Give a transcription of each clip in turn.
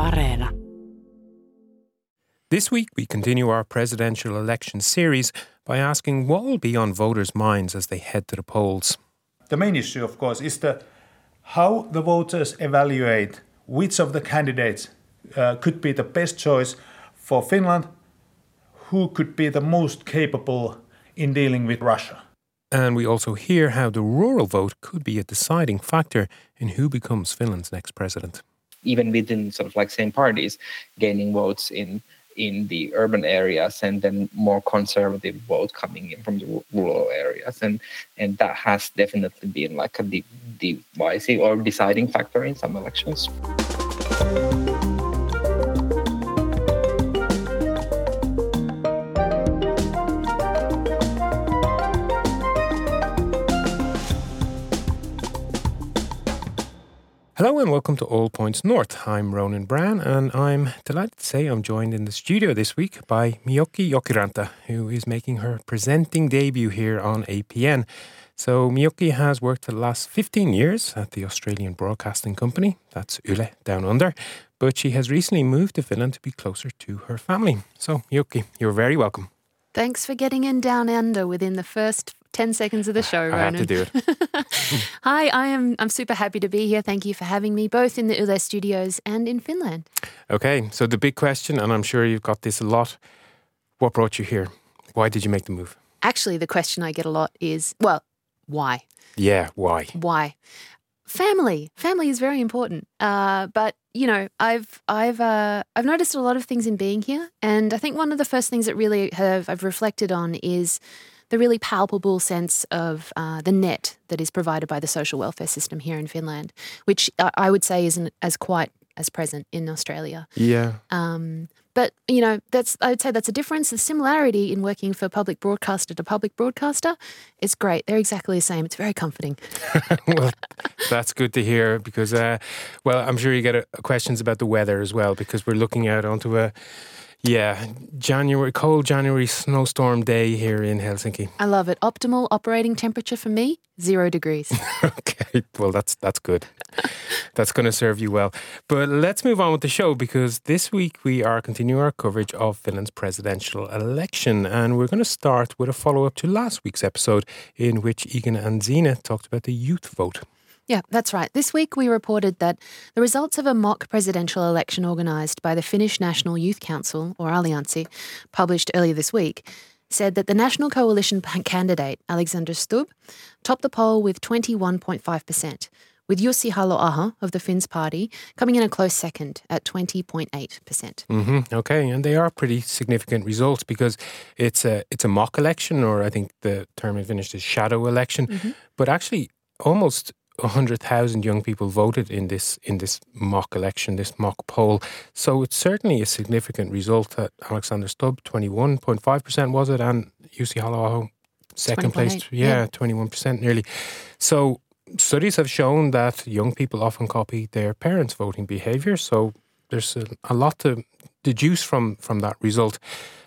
Areena. This week, we continue our presidential election series by asking what will be on voters' minds as they head to the polls. The main issue, of course, is the how the voters evaluate which of the candidates uh, could be the best choice for Finland, who could be the most capable in dealing with Russia. And we also hear how the rural vote could be a deciding factor in who becomes Finland's next president. Even within sort of like same parties, gaining votes in in the urban areas and then more conservative vote coming in from the rural areas and and that has definitely been like a divisive or deciding factor in some elections. Hello and welcome to All Points North. I'm Ronan Browne and I'm delighted to say I'm joined in the studio this week by Miyuki Jokiranta, who is making her presenting debut here on APN. So Miyuki has worked for the last 15 years at the Australian Broadcasting Company, that's Yle Down Under, but she has recently moved to Finland to be closer to her family. So Miyuki, you're very welcome. Thanks for getting in Down Under within the first 10 seconds of the show, I Ronan. have to do it. Hi, I am I'm super happy to be here. Thank you for having me both in the Yle studios and in Finland. Okay, so the big question, and I'm sure you've got this a lot what brought you here? Why did you make the move? Actually, the question I get a lot is, well, why? Yeah, why? Why? Family. Family is very important. Uh, but you know, I've I've uh, I've noticed a lot of things in being here, and I think one of the first things that really have I've reflected on is the really palpable sense of uh, the net that is provided by the social welfare system here in Finland, which I- would say isn't as quite as present in Australia. Yeah. Um, but you know, that's I would say that's a difference. The similarity in working for public broadcaster to public broadcaster is great. They're exactly the same. It's very comforting. well, that's good to hear because, uh, well, I'm sure you get uh, questions about the weather as well because we're looking out onto a, yeah, January, cold January snowstorm day here in Helsinki. I love it. Optimal operating temperature for me, zero degrees. okay, well, that's that's good. that's going to serve you well. But let's move on with the show because this week we are continuing our coverage of Finland's presidential election, and we're going to start with a follow up to last week's episode in which Egan and Zina talked about the youth vote. Yeah, that's right. This week we reported that the results of a mock presidential election organised by the Finnish National Youth Council, or Allianssi, published earlier this week, said that the National Coalition candidate, Alexander Stubb, topped the poll with 21.5%, with Jussi Halla-aho of the Finns party coming in a close second at 20.8%. hmm Okay, and they are pretty significant results because it's a it's a mock election, or I think the term in Finnish is shadow election. But actually, almost hundred thousand young people voted in this in this mock election, this mock poll. So it's certainly a significant result. That Alexander Stubb, twenty one point five percent was it, and Jussi Halla second place, yeah, yeah. twenty one percent nearly. So studies have shown that young people often copy their parents' voting behaviour. So there's a, a lot to deduce from from that result.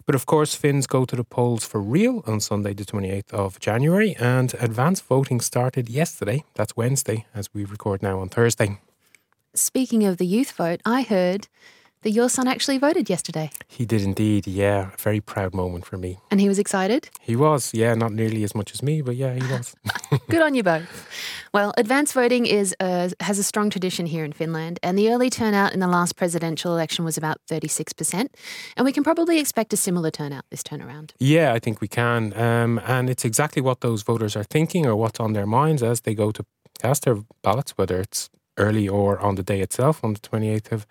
But of course, Finns go to the polls for real on Sunday, the 28th of January, and advance voting started yesterday. That's Wednesday, as we record now on Thursday. Speaking of the youth vote, I heard that your son actually voted yesterday He did indeed, yeah. A very proud moment for me. and he was excited. He was, yeah, not nearly as much as me, but yeah, he was. Good on you both. Well, advance voting is uh, has a strong tradition here in Finland, and the early turnout in the last presidential election was about 36%. And we can probably expect a similar turnout this turn around. Yeah, I think we can. Um, and it's exactly what those voters are thinking or what's on their minds as they go to cast their ballots, whether it's early or on the day itself, on the 28th of,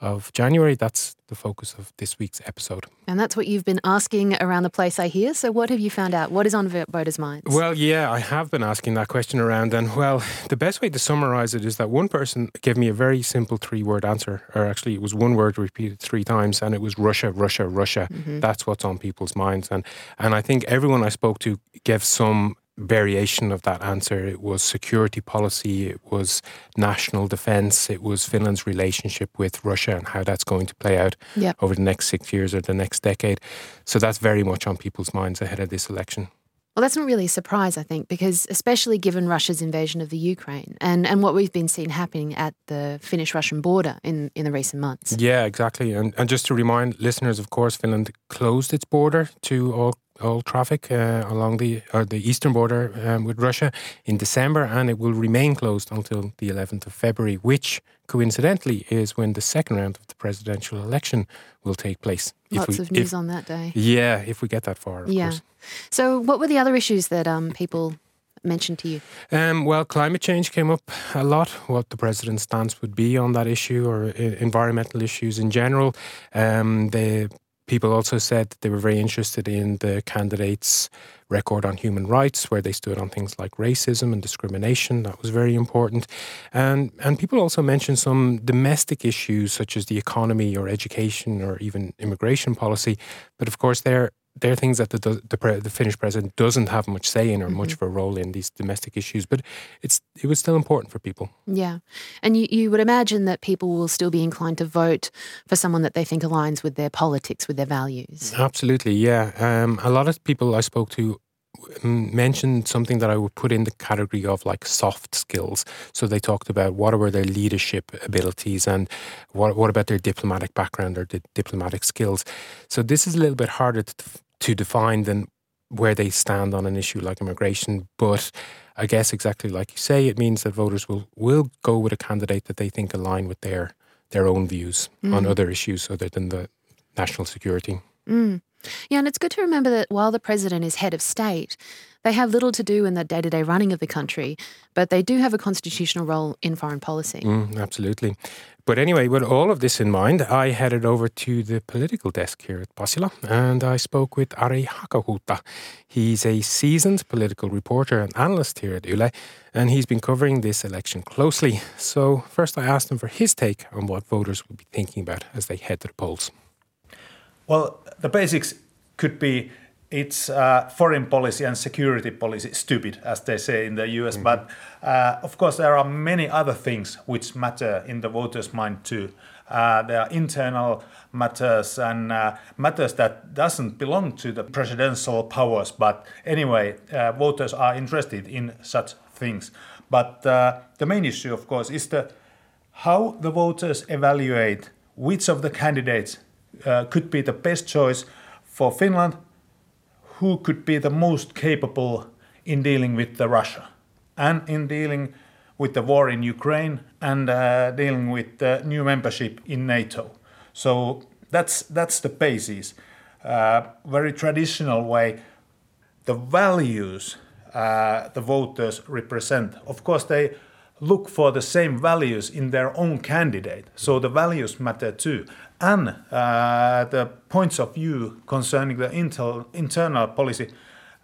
of January. That's the focus of this week's episode. And that's what you've been asking around the place, I hear. So, what have you found out? What is on vo- voters' minds? Well, yeah, I have been asking that question around. And well, the best way to summarize it is that one person gave me a very simple three word answer, or actually, it was one word repeated three times, and it was Russia, Russia, Russia. Mm-hmm. That's what's on people's minds. And, and I think everyone I spoke to gave some variation of that answer. It was security policy, it was national defense, it was Finland's relationship with Russia and how that's going to play out Yep. over the next six years or the next decade. So that's very much on people's minds ahead of this election. Well, that's not really a surprise, I think, because especially given Russia's invasion of the Ukraine and, and what we've been seeing happening at the Finnish Russian border in, in the recent months. Yeah, exactly. And, and just to remind listeners, of course, Finland closed its border to all all traffic uh, along the or the eastern border um, with Russia in December, and it will remain closed until the 11th of February, which coincidentally is when the second round of the presidential election will take place. Lots we, of news if, on that day. Yeah, if we get that far. yeah. Course. So, what were the other issues that um, people mentioned to you? Um, well, climate change came up a lot. What the president's stance would be on that issue, or uh, environmental issues in general. Um, the People also said that they were very interested in the candidates' record on human rights, where they stood on things like racism and discrimination. That was very important. And, and people also mentioned some domestic issues such as the economy or education or even immigration policy. But of course, they're they're things that the the, the Finnish president doesn't have much say in or mm-hmm. much of a role in these domestic issues. But it's it was still important for people. Yeah, and you you would imagine that people will still be inclined to vote for someone that they think aligns with their politics, with their values. Absolutely, yeah. Um, a lot of people I spoke to mentioned something that I would put in the category of like soft skills. So they talked about what were their leadership abilities and what what about their diplomatic background or the diplomatic skills. So this is a little bit harder to, to define than where they stand on an issue like immigration. But I guess exactly like you say, it means that voters will will go with a candidate that they think align with their their own views mm. on other issues other than the national security. Mm. Yeah, and it's good to remember that while the president is head of state, they have little to do in the day to day running of the country, but they do have a constitutional role in foreign policy. Mm, absolutely. But anyway, with all of this in mind, I headed over to the political desk here at Pasila and I spoke with Ari Hakahuhta. He's a seasoned political reporter and analyst here at Yle, and he's been covering this election closely. So, first, I asked him for his take on what voters will be thinking about as they head to the polls. Well, the basics could be it's uh, foreign policy and security policy stupid, as they say in the US. Mm-hmm. But uh, of course, there are many other things which matter in the voters' mind too. Uh, there are internal matters and uh, matters that doesn't belong to the presidential powers. But anyway, uh, voters are interested in such things. But uh, the main issue, of course, is the how the voters evaluate which of the candidates uh, could be the best choice for Finland, who could be the most capable in dealing with the Russia and in dealing with the war in Ukraine and uh, dealing with new membership in NATO. So that's that's the basis. Uh, very traditional way. The values uh, the voters represent. Of course, they look for the same values in their own candidate. So the values matter too and uh, the points of view concerning the intel, internal policy.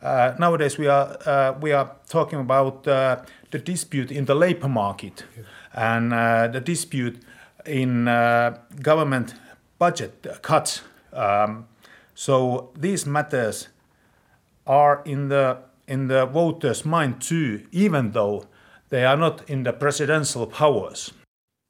Uh, nowadays, we are uh, we are talking about uh, the dispute in the labor market and uh, the dispute in uh, government budget cuts. Um, so these matters are in the in the voters' mind too, even though they are not in the presidential powers.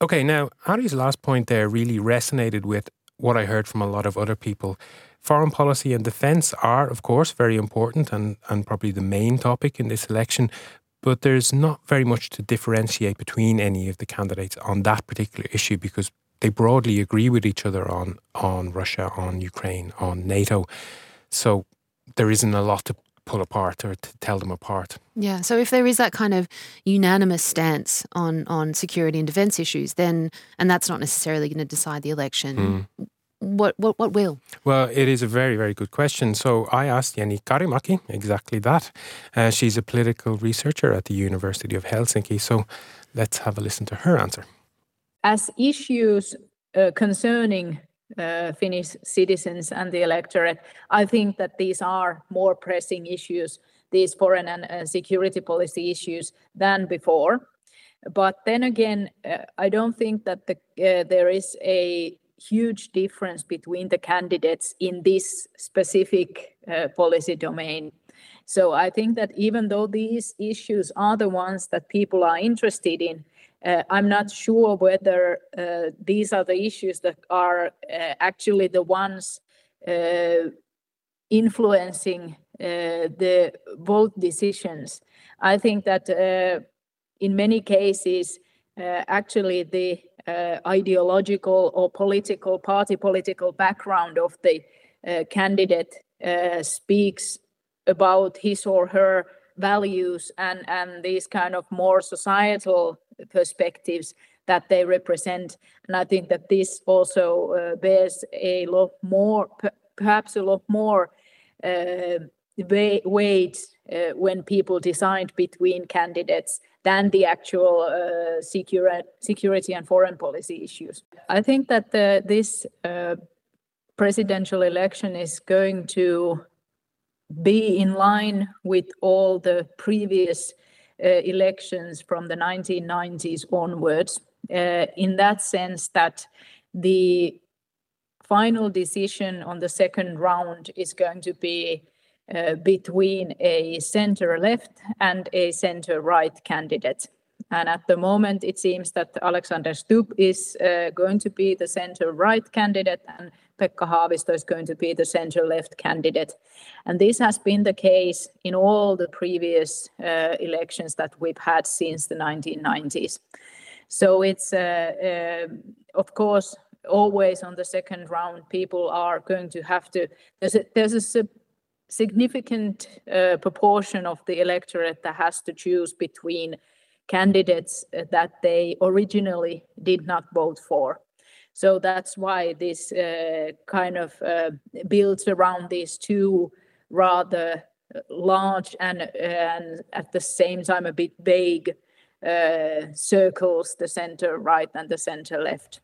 Okay, now Ari's last point there really resonated with what I heard from a lot of other people. Foreign policy and defence are, of course, very important and, and probably the main topic in this election, but there's not very much to differentiate between any of the candidates on that particular issue because they broadly agree with each other on on Russia, on Ukraine, on NATO. So there isn't a lot to pull apart or to tell them apart. Yeah. So if there is that kind of unanimous stance on on security and defence issues, then and that's not necessarily going to decide the election. Mm. What, what what will? Well, it is a very very good question. So I asked Jenni Karimäki exactly that. Uh, she's a political researcher at the University of Helsinki. So let's have a listen to her answer. As issues uh, concerning uh, Finnish citizens and the electorate. I think that these are more pressing issues, these foreign and uh, security policy issues, than before. But then again, uh, I don't think that the, uh, there is a huge difference between the candidates in this specific uh, policy domain. So I think that even though these issues are the ones that people are interested in, uh, I'm not sure whether uh, these are the issues that are uh, actually the ones uh, influencing the vote decisions. I think that in many cases, actually the ideological or political party political background of the candidate speaks about his or her values and, and these kind of more societal perspectives that they represent. And I think that this also uh, bears a lot more, perhaps a lot more uh, weight uh, when people decide between candidates than the actual uh, security, security and foreign policy issues. I think that the, this uh, presidential election is going to be in line with all the previous elections from the 1990s onwards, uh, in that sense that the final decision on the second round is going to be uh, between a center left and a center right candidate. And at the moment, it seems that Alexander Stubb is uh, going to be the center right candidate and Pekka Haavisto is going to be the center left candidate. And this has been the case in all the previous uh, elections that we've had since the 1990s. So it's, uh, uh, of course, always on the second round, people are going to have to, there's a, there's a significant uh, proportion of the electorate that has to choose between candidates that they originally did not vote for. So that's why this uh, kind of uh, builds around these two rather large and, and at the same time a bit vague uh, circles, the center right and the center left.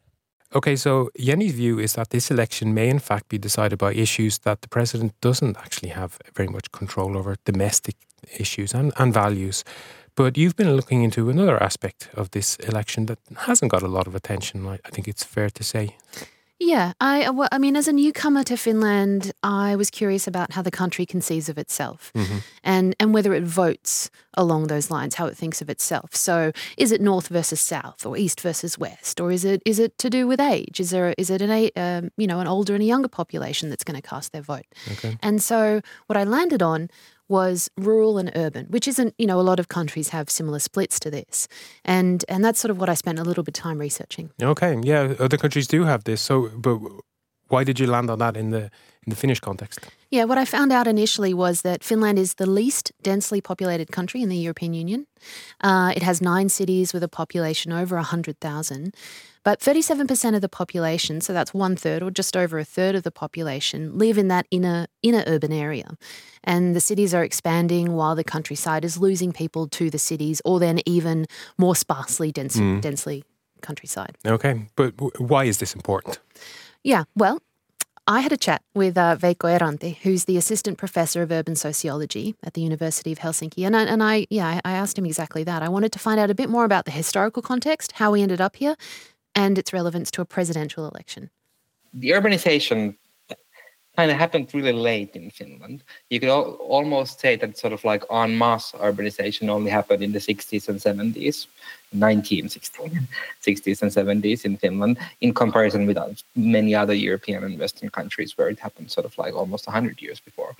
Okay, so Jenni's view is that this election may in fact be decided by issues that the president doesn't actually have very much control over, domestic issues and, and values. But you've been looking into another aspect of this election that hasn't got a lot of attention, I, I think it's fair to say. Yeah, I well, I mean, as a newcomer to Finland, I was curious about how the country conceives of itself, mm-hmm. and and whether it votes along those lines, how it thinks of itself. So, is it north versus south, or east versus west, or is it is it to do with age? Is there is it an um, you know an older and a younger population that's going to cast their vote? Okay. And so, what I landed on was rural and urban, which isn't, you know, a lot of countries have similar splits to this. And and that's sort of what I spent a little bit of time researching. Okay, yeah, other countries do have this. So but why did you land on that in the in the Finnish context? Yeah, what I found out initially was that Finland is the least densely populated country in the European Union. Uh, it has nine cities with a population over 100,000. But 37% of the population, so that's one third or just over a third of the population, live in that inner, inner urban area. And the cities are expanding while the countryside is losing people to the cities or then even more sparsely, dense, mm. densely countryside. Okay, but why is this important? Yeah, well, I had a chat with uh, Veikko Eranti, who's the assistant professor of urban sociology at the University of Helsinki, and I, and I yeah I asked him exactly that. I wanted to find out a bit more about the historical context, how we ended up here, and its relevance to a presidential election. The urbanization kind of happened really late in Finland. You could al- almost say that sort of like en masse urbanization only happened in the 60s and 70s, 1960s, and 70s in Finland, in comparison with many other European and Western countries where it happened sort of like almost 100 years before.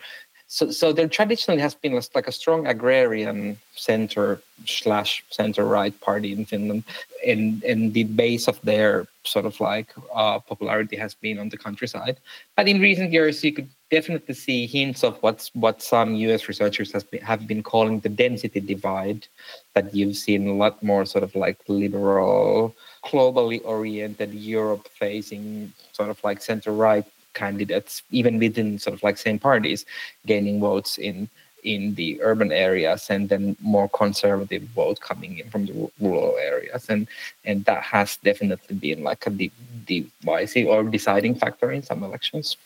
So, so there traditionally has been like a strong agrarian center slash center right party in Finland, and and the base of their sort of like uh, popularity has been on the countryside. But in recent years, you could definitely see hints of what's what some U.S. researchers has been, have been calling the density divide. That you've seen a lot more sort of like liberal, globally oriented, Europe-facing sort of like center right candidates, even within sort of like same parties, gaining votes in in the urban areas and then more conservative vote coming in from the rural areas. And and that has definitely been like a divisive or deciding factor in some elections.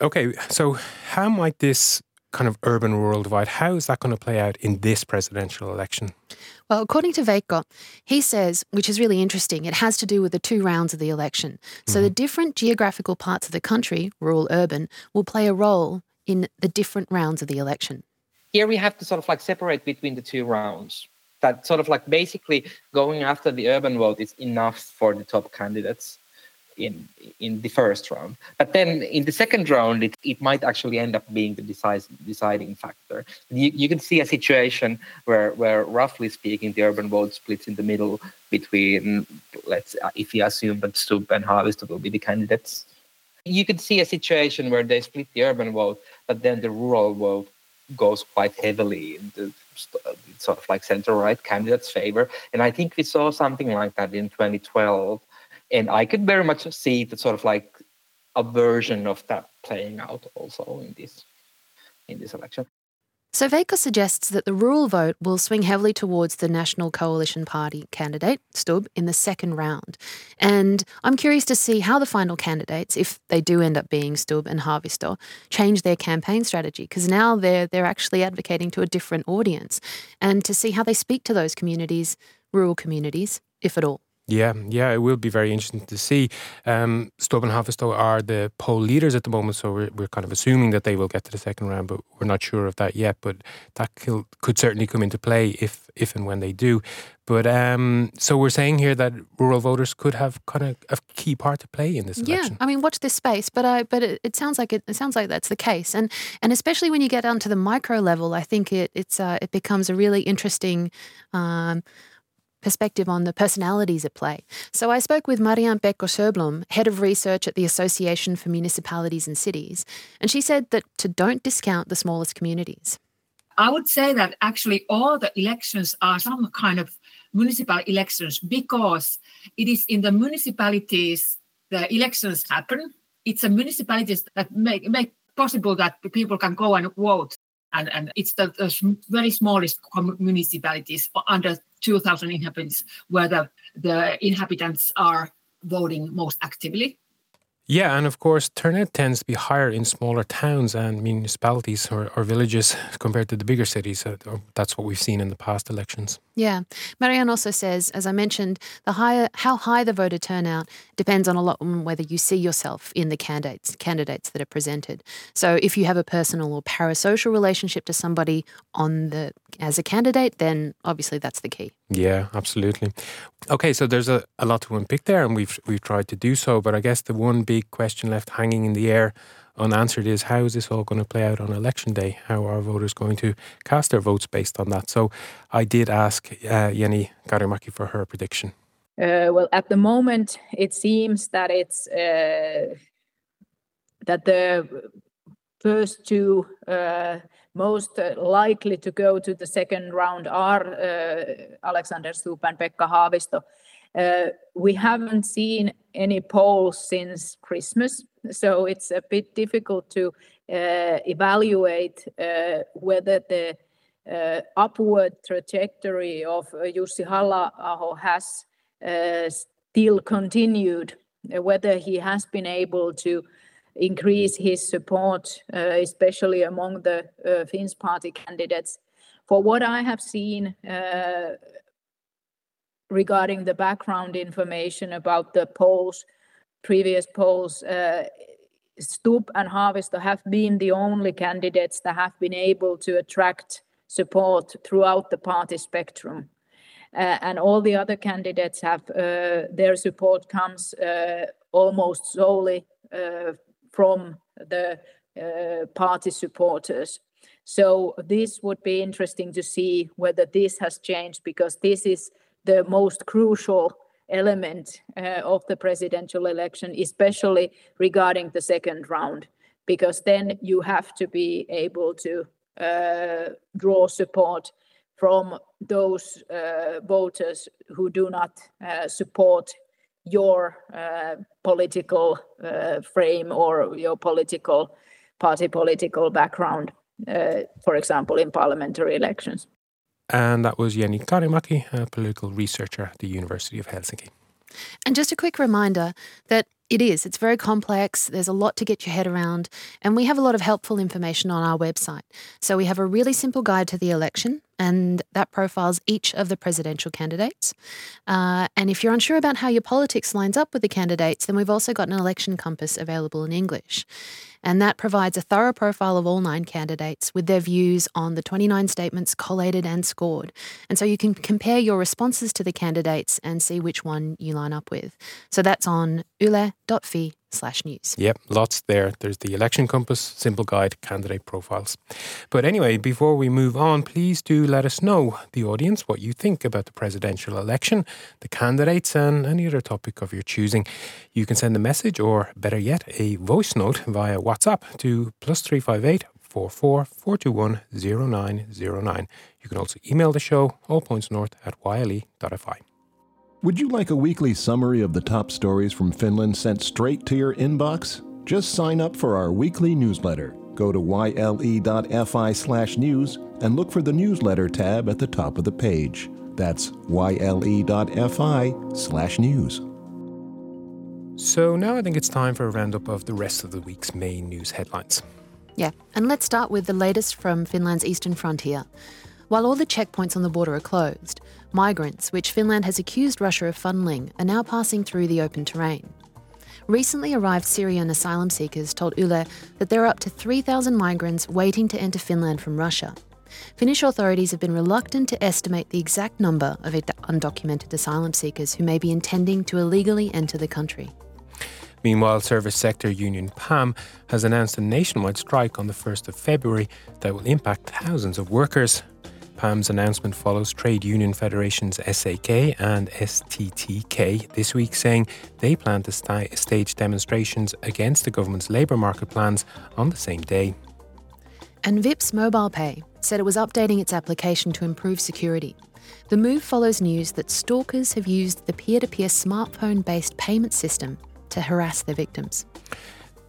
Okay so how might this kind of urban rural divide how is that going to play out in this presidential election well, according to Veikko, he says, which is really interesting, it has to do with the two rounds of the election. So mm-hmm. the different geographical parts of the country, rural, urban, will play a role in the different rounds of the election. Here we have to sort of like separate between the two rounds. That sort of like basically going after the urban vote is enough for the top candidates in in the first round. But then in the second round, it, it might actually end up being the decisive, deciding factor. You, you can see a situation where, where, roughly speaking, the urban vote splits in the middle between, let's uh, if you assume that Stubb and Haavisto will be the candidates. You could see a situation where they split the urban vote, but then the rural vote goes quite heavily in the uh, sort of like center right candidates' favor. And I think we saw something like that in 2012 and I could very much see the sort of like a version of that playing out also in this in this election. So Veikko suggests that the rural vote will swing heavily towards the National Coalition Party candidate, Stubb, in the second round. And I'm curious to see how the final candidates, if they do end up being Stubb and Haavisto, change their campaign strategy, because now they're they're actually advocating to a different audience, and to see how they speak to those communities, rural communities, if at all. Yeah, yeah, it will be very interesting to see. Um, Stubb and Haavisto are the poll leaders at the moment, so we're, we're kind of assuming that they will get to the second round, but we're not sure of that yet. But that could, could certainly come into play if if and when they do. But um, so we're saying here that rural voters could have kind of a key part to play in this election. Yeah, I mean, watch this space, but I but it, it sounds like it, it, sounds like that's the case, and and especially when you get down to the micro level, I think it it's uh, it becomes a really interesting. Um, perspective on the personalities at play. So I spoke with Marianne Pekola-Sjöblom, head of research at the Association for Municipalities and Cities, and she said that to don't discount the smallest communities. I would say that actually all the elections are some kind of municipal elections because it is in the municipalities the elections happen. It's the municipalities that make make possible that people can go and vote and, and it's the, the, very smallest municipalities under 2,000 inhabitants where the, the inhabitants are voting most actively. Yeah, and of course, turnout tends to be higher in smaller towns and municipalities or, or villages compared to the bigger cities. Uh, that's what we've seen in the past elections. Yeah. Marianne also says, as I mentioned, the higher how high the voter turnout depends on a lot on whether you see yourself in the candidates candidates that are presented. So if you have a personal or parasocial relationship to somebody on the as a candidate, then obviously that's the key. Yeah, absolutely. Okay, so there's a, a lot to unpick there, and we've we've tried to do so. But I guess the one big question left hanging in the air unanswered is how is this all going to play out on election day? How are voters going to cast their votes based on that? So I did ask uh, Jenni Karimäki for her prediction. Uh, well, at the moment, it seems that it's uh, that the first two uh, most likely to go to the second round are uh, Alexander Stubb and Pekka Haavisto. Uh, we haven't seen any polls since Christmas, so it's a bit difficult to uh, evaluate uh, whether the uh, upward trajectory of uh, Jussi Halla-aho has still continued, whether he has been able to increase his support, uh, especially among the uh, Finns party candidates. For what I have seen uh, regarding the background information about the polls, previous polls, uh, Stubb and Haavisto have been the only candidates that have been able to attract support throughout the party spectrum. Uh, and all the other candidates have uh, their support comes uh, almost solely uh, from the uh, party supporters. So this would be interesting to see whether this has changed because this is the most crucial element uh, of the presidential election, especially regarding the second round, because then you have to be able to uh, draw support from those uh, voters who do not uh, support your uh, political uh, frame or your political party political background, for example, in parliamentary elections. And that was Jenni Karimäki, a political researcher at the University of Helsinki. And just a quick reminder that it is. It's very complex. There's a lot to get your head around. And we have a lot of helpful information on our website. So we have a really simple guide to the election, and that profiles each of the presidential candidates. Uh, and if you're unsure about how your politics lines up with the candidates, then we've also got an election compass available in English. And that provides a thorough profile of all nine candidates with their views on the 29 statements collated and scored. And so you can compare your responses to the candidates and see which one you line up with. So that's on yle.fi slash news. Yep, lots there. There's the election compass, simple guide, candidate profiles. But anyway, before we move on, please do let us know, the audience, what you think about the presidential election, the candidates, and any other topic of your choosing. You can send a message or, better yet, a voice note via WhatsApp to plus 358 44 421 0909. You can also email the show, allpointsnorth at yle.fi. Would you like a weekly summary of the top stories from Finland sent straight to your inbox? Just sign up for our weekly newsletter. Go to yle.fi slash news and look for the newsletter tab at the top of the page. That's yle.fi slash news. So now I think it's time for a roundup of the rest of the week's main news headlines. Yeah, and let's start with the latest from Finland's eastern frontier. While all the checkpoints on the border are closed, migrants, which Finland has accused Russia of funneling, are now passing through the open terrain. Recently arrived Syrian asylum seekers told Yle that there are up to 3,000 migrants waiting to enter Finland from Russia. Finnish authorities have been reluctant to estimate the exact number of undocumented asylum seekers who may be intending to illegally enter the country. Meanwhile, service sector union PAM has announced a nationwide strike on the 1st of February that will impact thousands of workers. PAM's announcement follows trade union federations SAK and STTK this week saying they plan to st- stage demonstrations against the government's labour market plans on the same day. And Vipps MobilePay said it was updating its application to improve security. The move follows news that stalkers have used the peer to peer smartphone based payment system to harass their victims.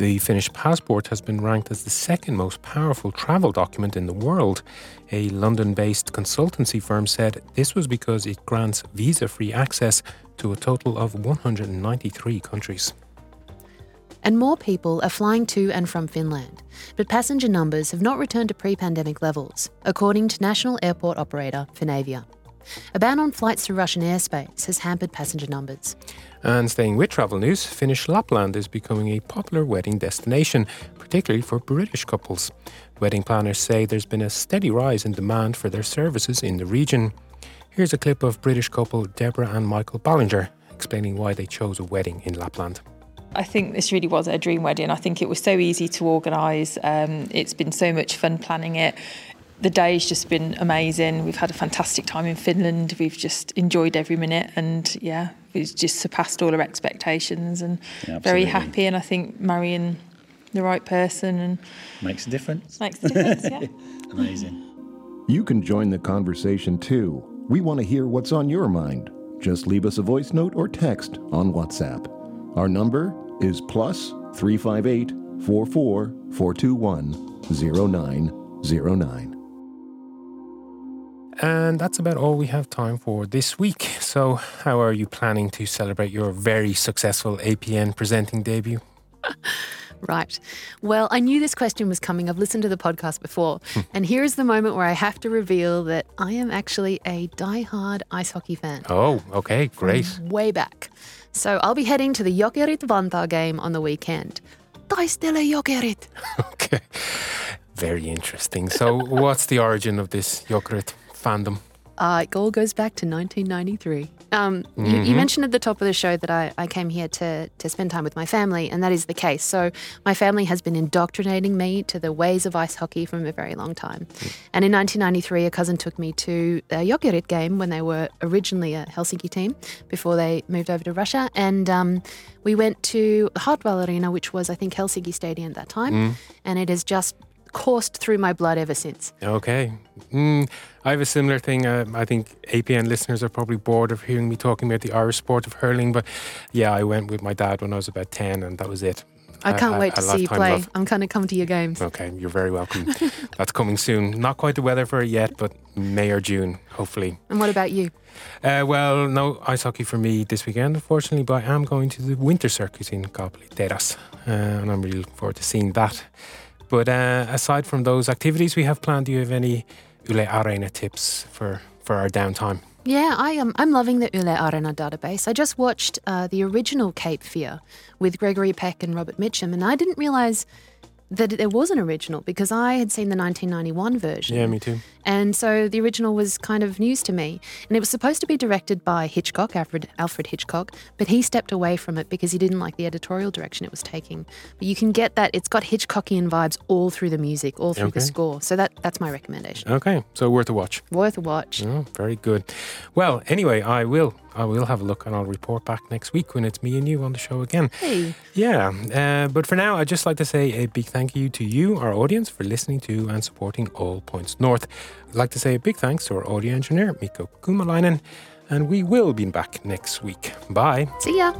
The Finnish passport has been ranked as the second most powerful travel document in the world. A London based consultancy firm said this was because it grants visa free access to a total of 193 countries. And more people are flying to and from Finland, but passenger numbers have not returned to pre pandemic levels, according to national airport operator Finavia. A ban on flights through Russian airspace has hampered passenger numbers. And staying with travel news, Finnish Lapland is becoming a popular wedding destination, particularly for British couples. Wedding planners say there's been a steady rise in demand for their services in the region. Here's a clip of British couple Deborah and Michael Ballinger explaining why they chose a wedding in Lapland. I think this really was a dream wedding. I think it was so easy to organise. Um, it's been so much fun planning it the day's just been amazing. We've had a fantastic time in Finland. We've just enjoyed every minute, and yeah, it's just surpassed all our expectations. And yeah, very happy. And I think marrying the right person and makes a difference. Makes a difference. Yeah. Amazing. You can join the conversation too. We want to hear what's on your mind. Just leave us a voice note or text on WhatsApp. Our number is plus 358 44 421 0909. And that's about all we have time for this week. So, how are you planning to celebrate your very successful APN presenting debut? Right. Well, I knew this question was coming. I've listened to the podcast before. Hmm. and here is the moment where I have to reveal that I am actually a die-hard ice hockey fan. Oh, okay, great. Way back. So I'll be heading to the Jokerit Vantaa game on the weekend. Taistele Jokerit. okay. Very interesting. So, what's the origin of this Jokerit? Fandom? Uh, it all goes back to 1993. Um, mm-hmm. you, you, mm-hmm. mentioned at the top of the show that I, I came here to, to spend time with my family, and that is the case. So, my family has been indoctrinating me to the ways of ice hockey from a very long time. Mm. And in 1993, a cousin took me to a Jokerit game when they were originally a Helsinki team before they moved over to Russia. And um, we went to Hartwall Arena, which was, I think, Helsinki Stadium at that time. Mm. And it has just coursed through my blood ever since. Okay. Mm, I have a similar thing. Uh, I think APN listeners are probably bored of hearing me talking about the Irish sport of hurling, but yeah, I went with my dad when I was about 10 and that was it. I can't wait to see you play. Love. I'm kind of come to your games. Okay, you're very welcome. That's coming soon. Not quite the weather for it yet, but May or June, hopefully. And what about you? Uh, well, no ice hockey for me this weekend, unfortunately, but I am going to the winter circuit in Kaapelitehdas, uh, and I'm really looking forward to seeing that. But uh, aside from those activities we have planned, do you have any Yle Areena tips for, for our downtime? Yeah, I am. I'm loving the Yle Areena database. I just watched uh, the original Cape Fear with Gregory Peck and Robert Mitchum, and I didn't realize that there was an original because I had seen the 1991 version. Yeah, me too. And so the original was kind of news to me. And it was supposed to be directed by Hitchcock, Alfred, Alfred Hitchcock, but he stepped away from it because he didn't like the editorial direction it was taking. But you can get that, it's got Hitchcockian vibes all through the music, all through the score. So that that's my recommendation. Okay, so worth a watch. Worth a watch. Oh, very good. Well, anyway, I will. I will have a look and I'll report back next week when it's me and you on the show again. Hey. Yeah, uh, but for now, I'd just like to say a big thank you to you, our audience, for listening to and supporting All Points North. I'd like to say a big thanks to our audio engineer, Mikko Kymäläinen, and we will be back next week. Bye. See ya.